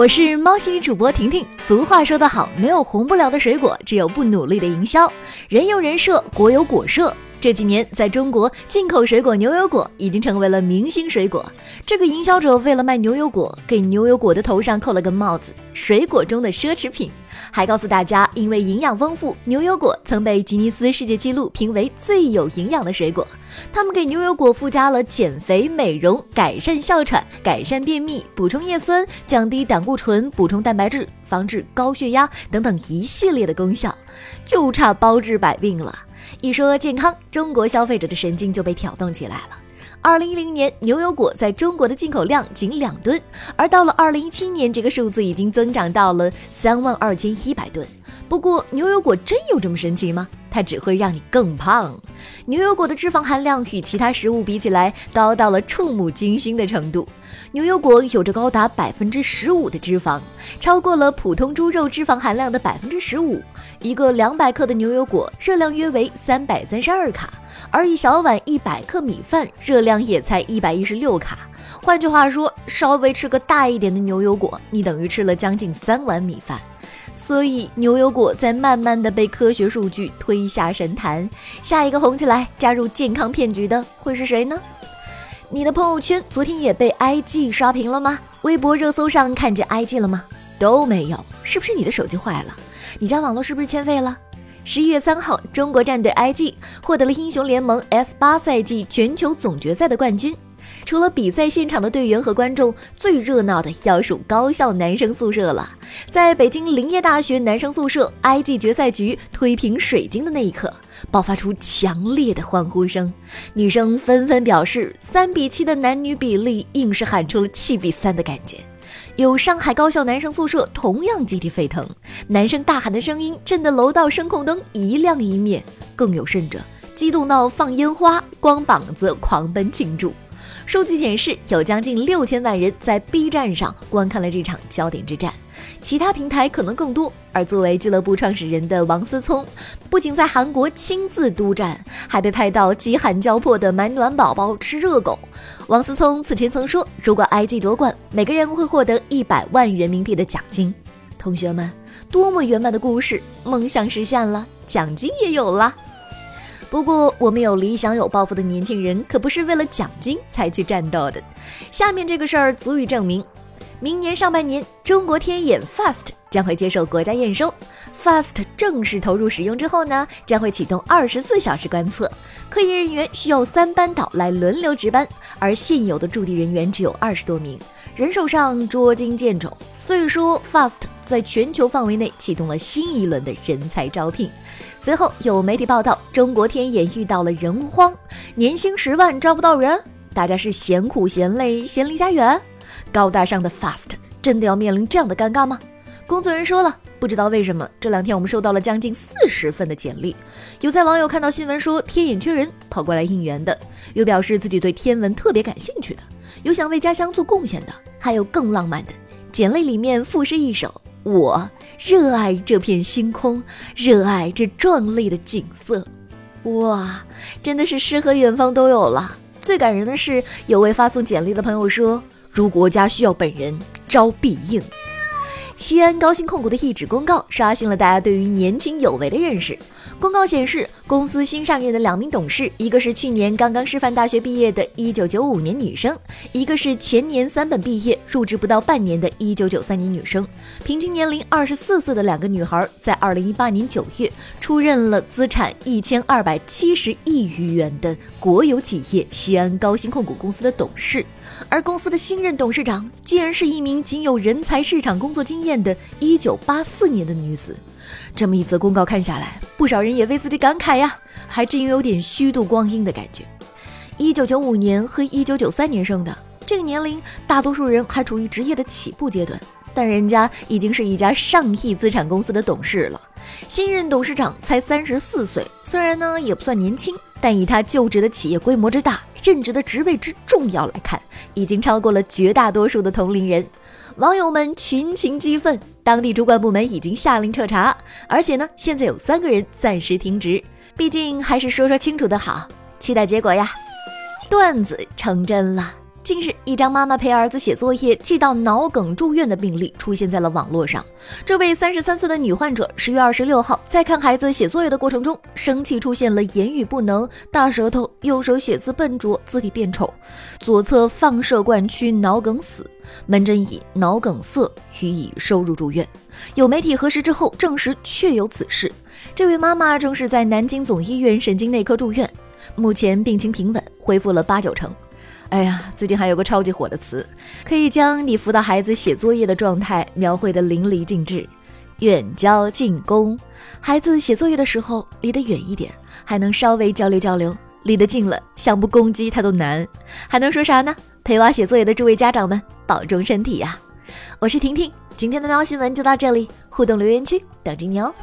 我是猫系主播婷婷。俗话说得好，没有红不了的水果，只有不努力的营销。人有人设，果有果设。这几年，在中国进口水果牛油果已经成为了明星水果。这个营销者为了卖牛油果，给牛油果的头上扣了个帽子——水果中的奢侈品。还告诉大家，因为营养丰富，牛油果曾被吉尼斯世界纪录评为最有营养的水果。他们给牛油果附加了减肥、美容、改善哮喘、改善便秘、补充叶酸、降低胆固醇、补充蛋白质、防治高血压等等一系列的功效，就差包治百病了。一说健康，中国消费者的神经就被挑动起来了。二零一零年，牛油果在中国的进口量仅两吨，而到了二零一七年，这个数字已经增长到了三万二千一百吨。不过，牛油果真有这么神奇吗？它只会让你更胖。牛油果的脂肪含量与其他食物比起来，高到了触目惊心的程度。牛油果有着高达百分之十五的脂肪，超过了普通猪肉脂肪含量的百分之十五。一个两百克的牛油果热量约为三百三十二卡，而一小碗一百克米饭热量也才一百一十六卡。换句话说，稍微吃个大一点的牛油果，你等于吃了将近三碗米饭。所以牛油果在慢慢的被科学数据推下神坛。下一个红起来加入健康骗局的会是谁呢？你的朋友圈昨天也被 IG 刷屏了吗？微博热搜上看见 IG 了吗？都没有，是不是你的手机坏了？你家网络是不是欠费了？十一月三号，中国战队 IG 获得了英雄联盟 S 八赛季全球总决赛的冠军。除了比赛现场的队员和观众，最热闹的要数高校男生宿舍了。在北京林业大学男生宿舍，IG 决赛局推平水晶的那一刻，爆发出强烈的欢呼声，女生纷纷表示三比七的男女比例硬是喊出了七比三的感觉。有上海高校男生宿舍同样集体沸腾，男生大喊的声音震得楼道声控灯一亮一灭，更有甚者，激动到放烟花、光膀子狂奔庆祝。数据显示，有将近六千万人在 B 站上观看了这场焦点之战，其他平台可能更多。而作为俱乐部创始人的王思聪，不仅在韩国亲自督战，还被派到饥寒交迫的买暖宝宝吃热狗。王思聪此前曾说，如果 IG 夺冠，每个人会获得一百万人民币的奖金。同学们，多么圆满的故事，梦想实现了，奖金也有了。不过，我们有理想、有抱负的年轻人可不是为了奖金才去战斗的。下面这个事儿足以证明，明年上半年，中国天眼 Fast 将会接受国家验收。Fast 正式投入使用之后呢，将会启动二十四小时观测，科研人员需要三班倒来轮流值班，而现有的驻地人员只有二十多名，人手上捉襟见肘。所以说，Fast 在全球范围内启动了新一轮的人才招聘。随后有媒体报道，中国天眼遇到了人荒，年薪十万招不到人，大家是嫌苦嫌累嫌离家远。高大上的 Fast 真的要面临这样的尴尬吗？工作人员说了，不知道为什么这两天我们收到了将近四十份的简历，有在网友看到新闻说天眼缺人跑过来应援的，有表示自己对天文特别感兴趣的，有想为家乡做贡献的，还有更浪漫的，简历里面赋诗一首。我热爱这片星空，热爱这壮丽的景色，哇，真的是诗和远方都有了。最感人的是，有位发送简历的朋友说：“如国家需要本人，招必应。”西安高新控股的一纸公告刷新了大家对于年轻有为的认识。公告显示，公司新上任的两名董事，一个是去年刚刚师范大学毕业的1995年女生，一个是前年三本毕业、入职不到半年的1993年女生。平均年龄24岁的两个女孩，在2018年9月出任了资产1270亿余元的国有企业西安高新控股公司的董事。而公司的新任董事长竟然是一名仅有人才市场工作经验的1984年的女子。这么一则公告看下来，不少人也为自己感慨呀，还真有点虚度光阴的感觉。1995年和1993年生的，这个年龄大多数人还处于职业的起步阶段，但人家已经是一家上亿资产公司的董事了。新任董事长才三十四岁，虽然呢也不算年轻，但以他就职的企业规模之大。任职的职位之重要来看，已经超过了绝大多数的同龄人。网友们群情激愤，当地主管部门已经下令彻查，而且呢，现在有三个人暂时停职。毕竟还是说说清楚的好，期待结果呀。段子成真了。近日，一张妈妈陪儿子写作业气到脑梗住院的病例出现在了网络上。这位三十三岁的女患者，十月二十六号在看孩子写作业的过程中，生气出现了言语不能、大舌头、右手写字笨拙、字体变丑、左侧放射冠区脑梗死，门诊以脑梗塞予以收入住院。有媒体核实之后证实确有此事。这位妈妈正是在南京总医院神经内科住院，目前病情平稳，恢复了八九成。哎呀，最近还有个超级火的词，可以将你辅导孩子写作业的状态描绘的淋漓尽致。远交近攻，孩子写作业的时候离得远一点，还能稍微交流交流；离得近了，想不攻击他都难。还能说啥呢？陪娃写作业的诸位家长们，保重身体呀！我是婷婷，今天的喵新闻就到这里，互动留言区等着你哦。